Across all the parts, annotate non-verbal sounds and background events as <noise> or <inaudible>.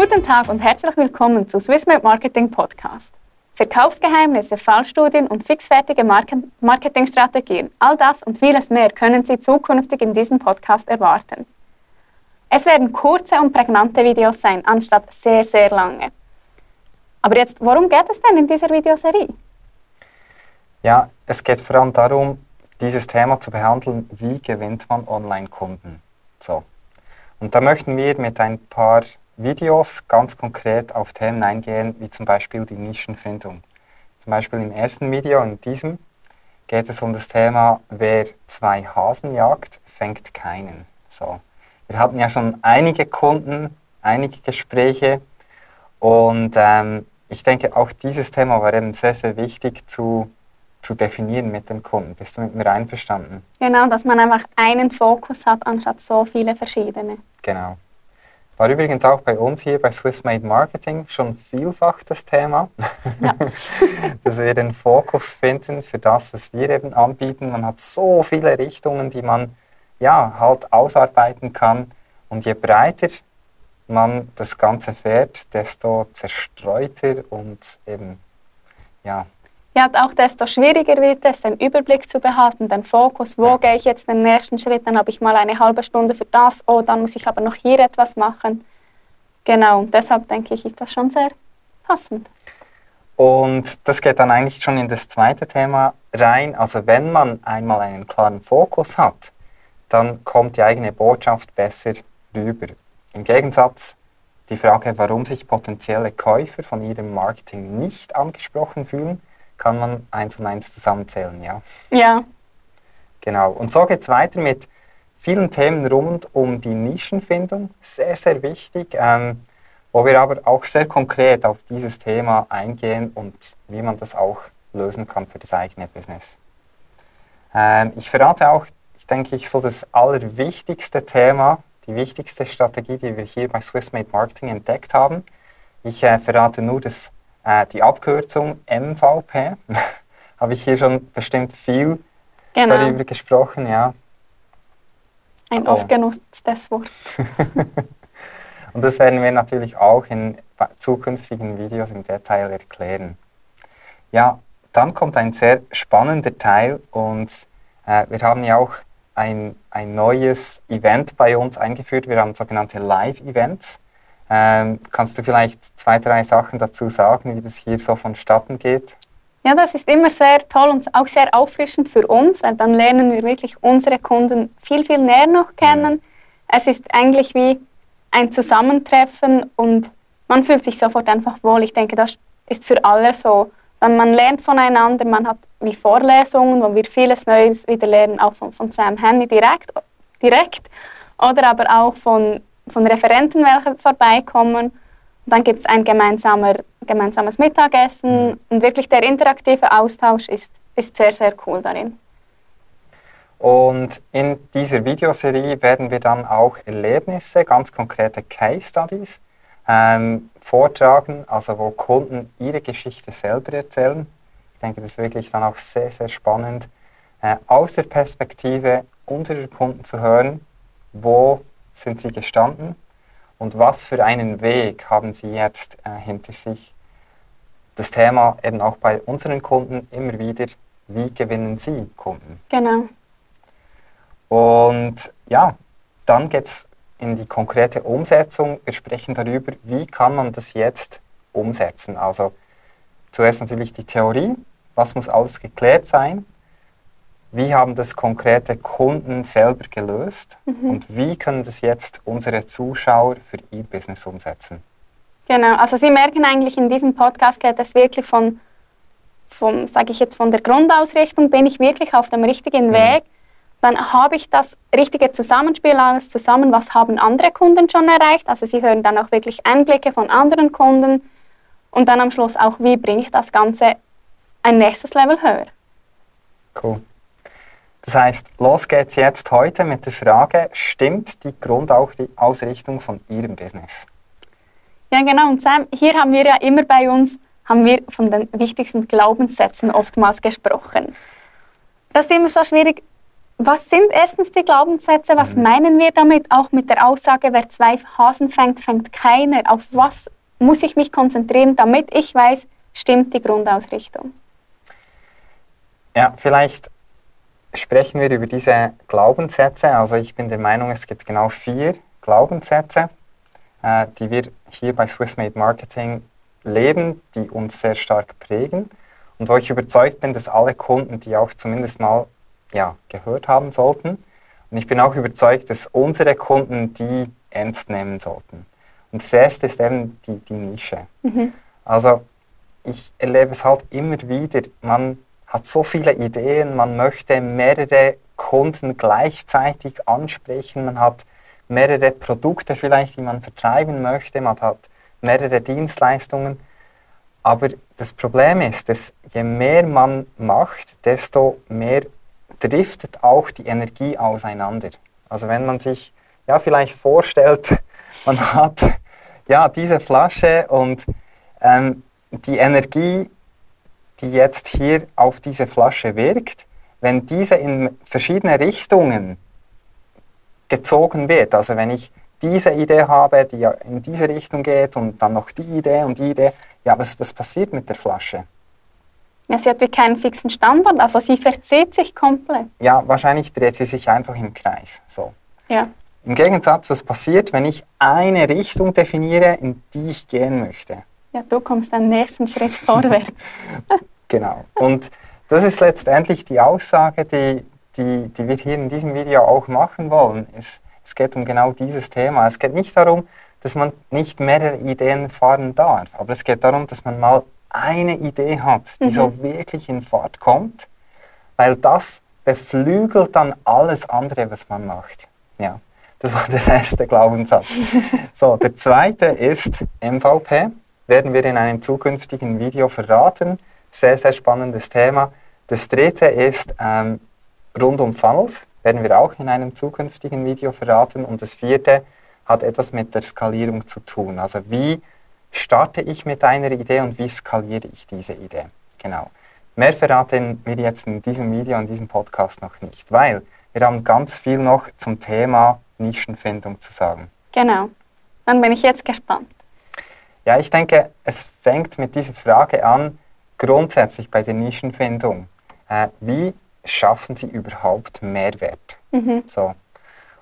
Guten Tag und herzlich willkommen zu Swissmade Marketing Podcast. Verkaufsgeheimnisse, Fallstudien und fixfertige Marketingstrategien, all das und vieles mehr können Sie zukünftig in diesem Podcast erwarten. Es werden kurze und prägnante Videos sein, anstatt sehr, sehr lange. Aber jetzt, worum geht es denn in dieser Videoserie? Ja, es geht vor allem darum, dieses Thema zu behandeln, wie gewinnt man Online-Kunden. So. Und da möchten wir mit ein paar Videos ganz konkret auf Themen eingehen, wie zum Beispiel die Nischenfindung. Zum Beispiel im ersten Video, in diesem, geht es um das Thema, wer zwei Hasen jagt, fängt keinen. So. Wir hatten ja schon einige Kunden, einige Gespräche und ähm, ich denke, auch dieses Thema war eben sehr, sehr wichtig zu, zu definieren mit den Kunden. Bist du mit mir einverstanden? Genau, dass man einfach einen Fokus hat, anstatt so viele verschiedene. Genau. War übrigens auch bei uns hier bei Swiss Made Marketing schon vielfach das Thema, ja. <laughs> dass wir den Fokus finden für das, was wir eben anbieten. Man hat so viele Richtungen, die man ja halt ausarbeiten kann. Und je breiter man das Ganze fährt, desto zerstreuter und eben ja ja, auch desto schwieriger wird es, den Überblick zu behalten, den Fokus, wo ja. gehe ich jetzt den nächsten Schritt, dann habe ich mal eine halbe Stunde für das, oh, dann muss ich aber noch hier etwas machen. Genau, und deshalb denke ich, ist das schon sehr passend. Und das geht dann eigentlich schon in das zweite Thema rein. Also wenn man einmal einen klaren Fokus hat, dann kommt die eigene Botschaft besser rüber. Im Gegensatz die Frage, warum sich potenzielle Käufer von ihrem Marketing nicht angesprochen fühlen, kann man eins und eins zusammenzählen, ja? Ja. Genau. Und so geht es weiter mit vielen Themen rund um die Nischenfindung. Sehr, sehr wichtig. Ähm, wo wir aber auch sehr konkret auf dieses Thema eingehen und wie man das auch lösen kann für das eigene Business. Ähm, ich verrate auch, ich denke ich, so das allerwichtigste Thema, die wichtigste Strategie, die wir hier bei Swissmade Marketing entdeckt haben. Ich äh, verrate nur das äh, die Abkürzung MVP <laughs> habe ich hier schon bestimmt viel genau. darüber gesprochen, ja. Ein oh. oft genutztes Wort. <laughs> Und das werden wir natürlich auch in zukünftigen Videos im Detail erklären. Ja, dann kommt ein sehr spannender Teil und äh, wir haben ja auch ein, ein neues Event bei uns eingeführt. Wir haben sogenannte Live-Events. Ähm, kannst du vielleicht zwei, drei Sachen dazu sagen, wie das hier so vonstatten geht? Ja, das ist immer sehr toll und auch sehr auffrischend für uns, weil dann lernen wir wirklich unsere Kunden viel, viel näher noch kennen. Mhm. Es ist eigentlich wie ein Zusammentreffen und man fühlt sich sofort einfach wohl. Ich denke, das ist für alle so. Dann man lernt voneinander, man hat wie Vorlesungen, wo wir vieles Neues wieder lernen, auch von, von Sam Henny direkt, direkt oder aber auch von von Referenten, welche vorbeikommen. Und dann gibt es ein gemeinsamer, gemeinsames Mittagessen mhm. und wirklich der interaktive Austausch ist, ist sehr, sehr cool darin. Und in dieser Videoserie werden wir dann auch Erlebnisse, ganz konkrete Case Studies ähm, vortragen, also wo Kunden ihre Geschichte selber erzählen. Ich denke, das ist wirklich dann auch sehr, sehr spannend, äh, aus der Perspektive unserer Kunden zu hören, wo sind Sie gestanden und was für einen Weg haben Sie jetzt äh, hinter sich? Das Thema eben auch bei unseren Kunden immer wieder, wie gewinnen Sie Kunden? Genau. Und ja, dann geht es in die konkrete Umsetzung. Wir sprechen darüber, wie kann man das jetzt umsetzen. Also zuerst natürlich die Theorie, was muss alles geklärt sein wie haben das konkrete Kunden selber gelöst mhm. und wie können das jetzt unsere Zuschauer für ihr Business umsetzen? Genau, also Sie merken eigentlich in diesem Podcast geht es wirklich von, von sage ich jetzt, von der Grundausrichtung, bin ich wirklich auf dem richtigen mhm. Weg, dann habe ich das richtige Zusammenspiel alles zusammen, was haben andere Kunden schon erreicht, also Sie hören dann auch wirklich Einblicke von anderen Kunden und dann am Schluss auch, wie bringe ich das Ganze ein nächstes Level höher. Cool. Das heißt, los geht's jetzt heute mit der Frage, stimmt die Grundausrichtung von Ihrem Business? Ja, genau. Und Sam, hier haben wir ja immer bei uns haben wir von den wichtigsten Glaubenssätzen oftmals gesprochen. Das ist immer so schwierig. was sind erstens die Glaubenssätze? Was mhm. meinen wir damit? Auch mit der Aussage, wer zwei Hasen fängt, fängt keiner. Auf was muss ich mich konzentrieren, damit ich weiß, stimmt die Grundausrichtung? Ja, vielleicht sprechen wir über diese Glaubenssätze. Also ich bin der Meinung, es gibt genau vier Glaubenssätze, äh, die wir hier bei Swissmade Marketing leben, die uns sehr stark prägen und wo ich überzeugt bin, dass alle Kunden die auch zumindest mal ja, gehört haben sollten. Und ich bin auch überzeugt, dass unsere Kunden die ernst nehmen sollten. Und das erste ist eben die, die Nische. Mhm. Also ich erlebe es halt immer wieder, man hat so viele Ideen, man möchte mehrere Kunden gleichzeitig ansprechen, man hat mehrere Produkte vielleicht, die man vertreiben möchte, man hat mehrere Dienstleistungen. Aber das Problem ist, dass je mehr man macht, desto mehr driftet auch die Energie auseinander. Also wenn man sich ja vielleicht vorstellt, <laughs> man hat ja diese Flasche und ähm, die Energie, die jetzt hier auf diese Flasche wirkt, wenn diese in verschiedene Richtungen gezogen wird, also wenn ich diese Idee habe, die in diese Richtung geht und dann noch die Idee und die Idee, ja, was, was passiert mit der Flasche? Ja, sie hat wie keinen fixen Standard, also sie verzieht sich komplett. Ja, wahrscheinlich dreht sie sich einfach im Kreis. So. Ja. Im Gegensatz, was passiert, wenn ich eine Richtung definiere, in die ich gehen möchte? Ja, du kommst einen nächsten Schritt <laughs> vorwärts. genau. Und das ist letztendlich die Aussage, die, die, die wir hier in diesem Video auch machen wollen. Es, es geht um genau dieses Thema. Es geht nicht darum, dass man nicht mehrere Ideen fahren darf, aber es geht darum, dass man mal eine Idee hat, die mhm. so wirklich in Fahrt kommt, weil das beflügelt dann alles andere, was man macht. Ja, das war der erste Glaubenssatz. <laughs> so, der zweite ist MVP, werden wir in einem zukünftigen Video verraten. Sehr, sehr spannendes Thema. Das dritte ist ähm, rund um Funnels, werden wir auch in einem zukünftigen Video verraten. Und das vierte hat etwas mit der Skalierung zu tun. Also wie starte ich mit einer Idee und wie skaliere ich diese Idee? Genau. Mehr verraten wir jetzt in diesem Video, in diesem Podcast noch nicht, weil wir haben ganz viel noch zum Thema Nischenfindung zu sagen. Genau. Dann bin ich jetzt gespannt. Ja, ich denke, es fängt mit dieser Frage an, grundsätzlich bei der Nischenfindung. Äh, wie schaffen Sie überhaupt Mehrwert? Mhm. So.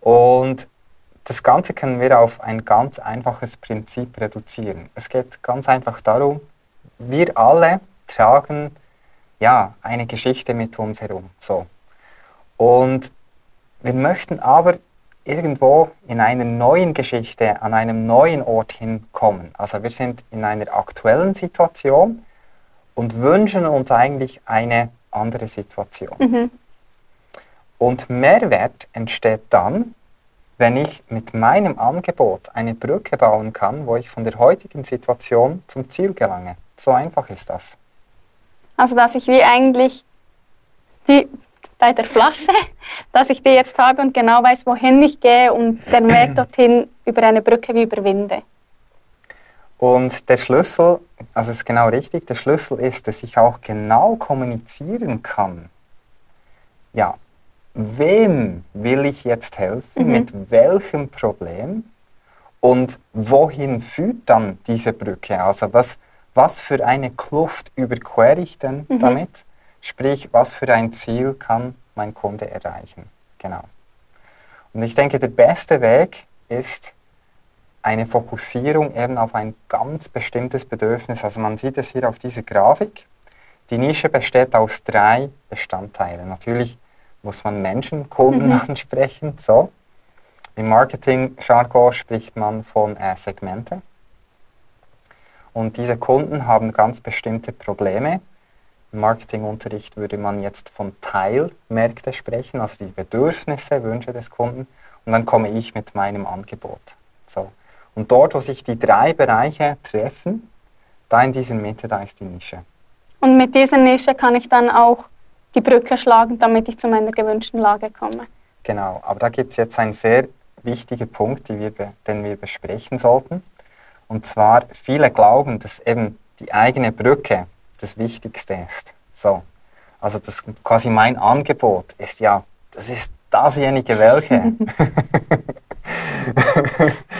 Und das Ganze können wir auf ein ganz einfaches Prinzip reduzieren. Es geht ganz einfach darum, wir alle tragen ja, eine Geschichte mit uns herum. So. Und wir möchten aber irgendwo in einer neuen Geschichte an einem neuen Ort hinkommen. Also wir sind in einer aktuellen Situation und wünschen uns eigentlich eine andere Situation. Mhm. Und Mehrwert entsteht dann, wenn ich mit meinem Angebot eine Brücke bauen kann, wo ich von der heutigen Situation zum Ziel gelange. So einfach ist das. Also dass ich wie eigentlich die, bei der Flasche, <laughs> dass ich die jetzt habe und genau weiß, wohin ich gehe und den Weg <clears throat> dorthin über eine Brücke wie überwinde. Und der Schlüssel, also ist genau richtig, der Schlüssel ist, dass ich auch genau kommunizieren kann. Ja, wem will ich jetzt helfen, mhm. mit welchem Problem und wohin führt dann diese Brücke? Also was, was für eine Kluft überquere ich denn mhm. damit? Sprich, was für ein Ziel kann mein Kunde erreichen? Genau. Und ich denke, der beste Weg ist eine Fokussierung eben auf ein ganz bestimmtes Bedürfnis. Also man sieht es hier auf dieser Grafik. Die Nische besteht aus drei Bestandteilen. Natürlich muss man Menschen, Kunden mhm. <laughs> ansprechen. So. Im Marketing-Jargon spricht man von äh, Segmente. Und diese Kunden haben ganz bestimmte Probleme. Im Marketingunterricht würde man jetzt von Teilmärkte sprechen, also die Bedürfnisse, Wünsche des Kunden. Und dann komme ich mit meinem Angebot. So. Und dort, wo sich die drei Bereiche treffen, da in dieser Mitte, da ist die Nische. Und mit dieser Nische kann ich dann auch die Brücke schlagen, damit ich zu meiner gewünschten Lage komme. Genau, aber da gibt es jetzt einen sehr wichtigen Punkt, wir, den wir besprechen sollten. Und zwar, viele glauben, dass eben die eigene Brücke das Wichtigste ist. So. Also das, quasi mein Angebot ist ja das ist dasjenige welche. <laughs>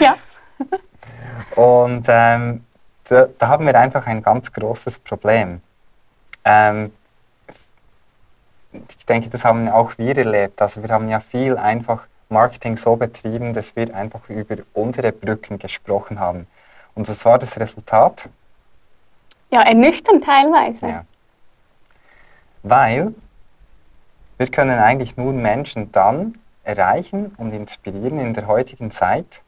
ja. <laughs> Und ähm, da, da, haben wir einfach ein ganz großes Problem. Ähm, ich denke, das haben auch wir erlebt. Also wir haben ja viel einfach Marketing so betrieben, dass wir einfach über unsere Brücken gesprochen haben. Und was war das Resultat? Ja, ernüchternd teilweise. Ja. Weil wir können eigentlich nur Menschen dann erreichen und inspirieren in der heutigen Zeit,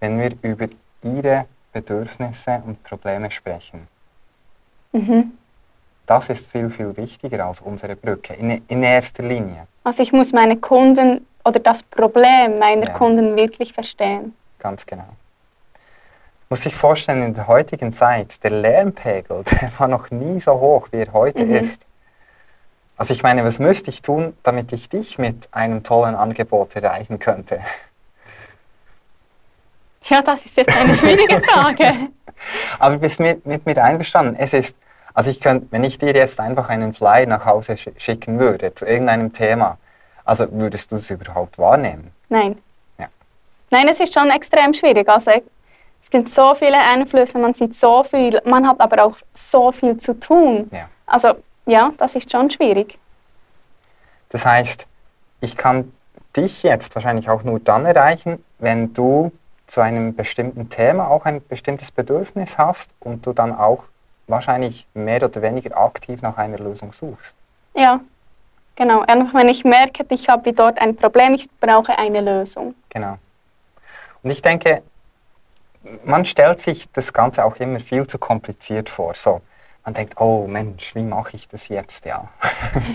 wenn wir über ihre Bedürfnisse und Probleme sprechen. Mhm. Das ist viel, viel wichtiger als unsere Brücke, in, in erster Linie. Also ich muss meine Kunden oder das Problem meiner ja. Kunden wirklich verstehen. Ganz genau. Muss sich vorstellen, in der heutigen Zeit, der Lärmpegel, <laughs> der war noch nie so hoch, wie er heute mhm. ist. Also ich meine, was müsste ich tun, damit ich dich mit einem tollen Angebot erreichen könnte? Ja, das ist jetzt eine schwierige <laughs> Frage. Aber bist du mit, mit mir einverstanden? Es ist, also ich könnte, wenn ich dir jetzt einfach einen Flyer nach Hause schicken würde zu irgendeinem Thema, also würdest du es überhaupt wahrnehmen? Nein. Ja. Nein, es ist schon extrem schwierig. Also es gibt so viele Einflüsse, man sieht so viel, man hat aber auch so viel zu tun. Ja. Also ja, das ist schon schwierig. Das heißt, ich kann dich jetzt wahrscheinlich auch nur dann erreichen, wenn du zu einem bestimmten Thema auch ein bestimmtes Bedürfnis hast und du dann auch wahrscheinlich mehr oder weniger aktiv nach einer Lösung suchst. Ja, genau. Einfach wenn ich merke, ich habe dort ein Problem, ich brauche eine Lösung. Genau. Und ich denke, man stellt sich das Ganze auch immer viel zu kompliziert vor. So, man denkt, oh Mensch, wie mache ich das jetzt? Ja.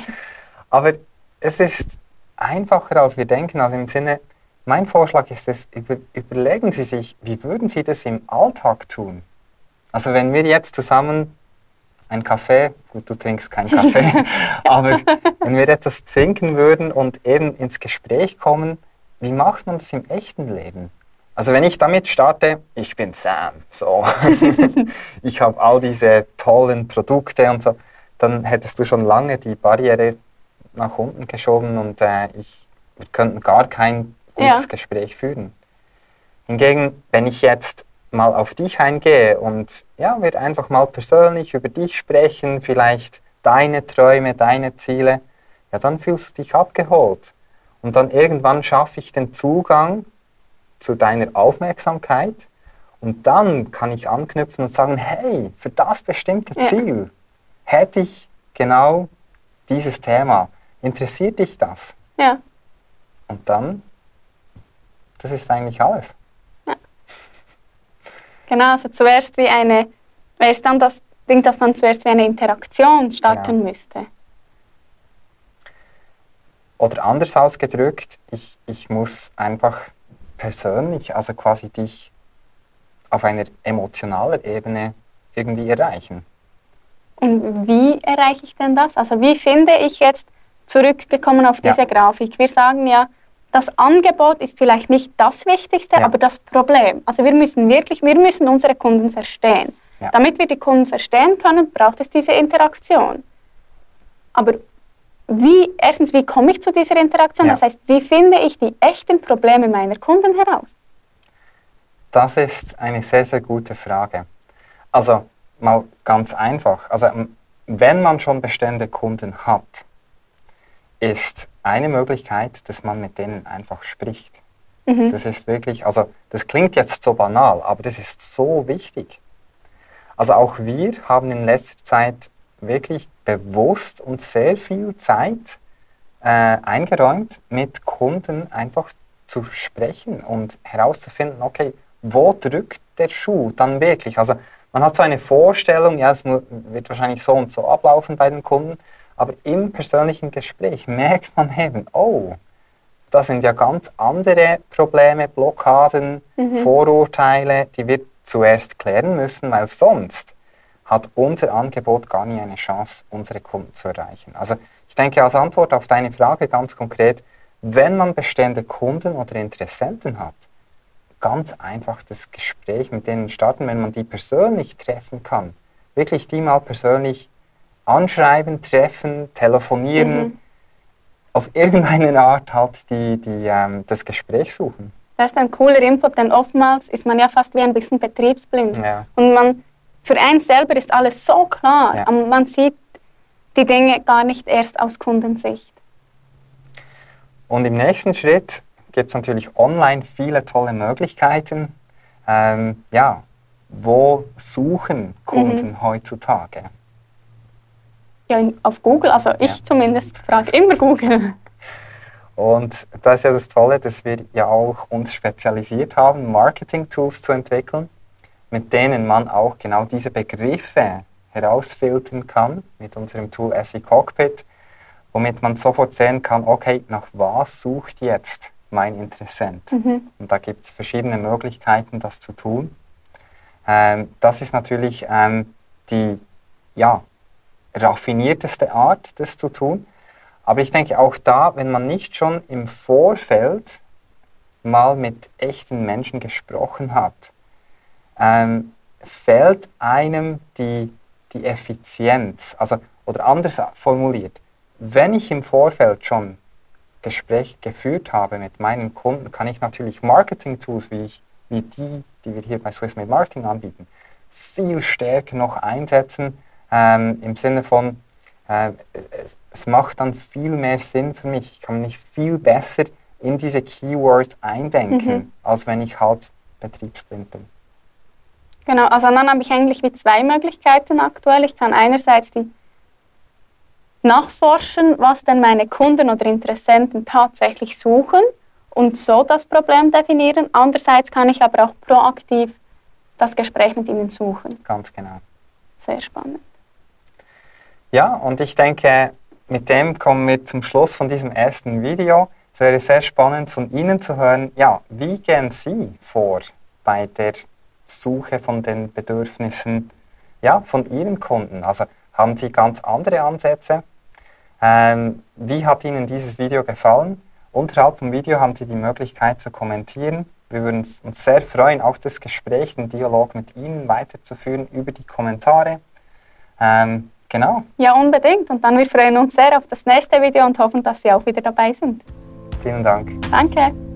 <laughs> Aber es ist einfacher, als wir denken. Also im Sinne, mein Vorschlag ist es, über, überlegen Sie sich, wie würden Sie das im Alltag tun? Also wenn wir jetzt zusammen einen Kaffee, gut, du trinkst keinen Kaffee, <laughs> <laughs> aber wenn wir etwas trinken würden und eben ins Gespräch kommen, wie macht man das im echten Leben? Also wenn ich damit starte, ich bin Sam, so, <laughs> ich habe all diese tollen Produkte und so, dann hättest du schon lange die Barriere nach unten geschoben und äh, ich, wir könnten gar kein gutes ja. Gespräch führen. Hingegen, wenn ich jetzt mal auf dich eingehe und ja, wir einfach mal persönlich über dich sprechen, vielleicht deine Träume, deine Ziele, ja, dann fühlst du dich abgeholt. Und dann irgendwann schaffe ich den Zugang zu deiner Aufmerksamkeit und dann kann ich anknüpfen und sagen, hey, für das bestimmte Ziel ja. hätte ich genau dieses Thema. Interessiert dich das? Ja. Und dann, das ist eigentlich alles. Ja. Genau, also zuerst wie eine, wäre es dann das Ding, dass man zuerst wie eine Interaktion starten genau. müsste. Oder anders ausgedrückt, ich, ich muss einfach persönlich, also quasi dich auf einer emotionalen Ebene irgendwie erreichen. Und wie erreiche ich denn das? Also wie finde ich jetzt zurückgekommen auf diese ja. Grafik? Wir sagen ja, das Angebot ist vielleicht nicht das Wichtigste, ja. aber das Problem. Also wir müssen wirklich, wir müssen unsere Kunden verstehen. Ja. Damit wir die Kunden verstehen können, braucht es diese Interaktion. Aber wie, erstens, wie komme ich zu dieser Interaktion? Ja. Das heißt, wie finde ich die echten Probleme meiner Kunden heraus? Das ist eine sehr, sehr gute Frage. Also mal ganz einfach. Also wenn man schon bestehende Kunden hat, ist eine Möglichkeit, dass man mit denen einfach spricht. Mhm. Das ist wirklich, also das klingt jetzt so banal, aber das ist so wichtig. Also auch wir haben in letzter Zeit wirklich bewusst und sehr viel Zeit äh, eingeräumt, mit Kunden einfach zu sprechen und herauszufinden, okay, wo drückt der Schuh dann wirklich? Also man hat so eine Vorstellung, ja, es wird wahrscheinlich so und so ablaufen bei den Kunden, aber im persönlichen Gespräch merkt man eben, oh, da sind ja ganz andere Probleme, Blockaden, mhm. Vorurteile, die wir zuerst klären müssen, weil sonst hat unser Angebot gar nie eine Chance, unsere Kunden zu erreichen. Also ich denke als Antwort auf deine Frage ganz konkret, wenn man bestehende Kunden oder Interessenten hat, ganz einfach das Gespräch mit denen starten, wenn man die persönlich treffen kann. Wirklich die mal persönlich anschreiben, treffen, telefonieren. Mhm. auf <laughs> irgendeine Art halt die, die, ähm, das Gespräch suchen. Das ist ein cooler Input, denn oftmals ist man ja fast wie ein bisschen betriebsblind. Ja. Und man, für einen selber ist alles so klar, Ja. man sieht die Dinge gar nicht erst aus Kundensicht. Und im nächsten Schritt gibt es natürlich online viele tolle Möglichkeiten. Ähm, ja, wo suchen Kunden heutzutage? Ja, auf Google, also ich Ja. zumindest frage immer Google. <laughs> Und das ist ja das Tolle, dass wir ja auch uns spezialisiert haben, Marketing-Tools zu entwickeln, mit denen man auch genau diese Begriffe herausfiltern kann mit unserem Tool SE Cockpit, womit man sofort sehen kann, okay, nach was sucht jetzt mein Interessent? Mhm. Und da gibt es verschiedene Möglichkeiten, das zu tun. Ähm, das ist natürlich ähm, die ja, raffinierteste Art, das zu tun. Aber ich denke auch da, wenn man nicht schon im Vorfeld mal mit echten Menschen gesprochen hat, ähm, fällt einem die, die Effizienz, also, oder anders formuliert, wenn ich im Vorfeld schon Gespräch geführt habe mit meinen Kunden, kann ich natürlich Marketing-Tools wie, ich, wie die, die wir hier bei Swissmade Marketing anbieten, viel stärker noch einsetzen, ähm, im Sinne von, äh, es, es macht dann viel mehr Sinn für mich. Ich kann mich viel besser in diese Keywords eindenken, Mhm. als wenn ich halt betriebsblind bin. Genau, also dann habe ich eigentlich wie zwei Möglichkeiten aktuell. Ich kann einerseits die nachforschen, was denn meine Kunden oder Interessenten tatsächlich suchen und so das Problem definieren. Andererseits kann ich aber auch proaktiv das Gespräch mit ihnen suchen. Ganz genau. Sehr spannend. Ja, und ich denke, mit dem kommen wir zum Schluss von diesem ersten Video. Es wäre sehr spannend von Ihnen zu hören, ja, wie gehen Sie vor bei der Suche von den Bedürfnissen ja, von Ihren Kunden? Also haben Sie ganz andere Ansätze? Ähm, wie hat Ihnen dieses Video gefallen? Unterhalb vom Video haben Sie die Möglichkeit zu kommentieren. Wir würden uns uns sehr freuen, auch das Gespräch, den Dialog mit Ihnen weiterzuführen über die Kommentare. Ähm, genau. Ja, unbedingt. Und dann wir freuen uns sehr auf das nächste Video und hoffen, dass Sie auch wieder dabei sind. Vielen Dank. Danke.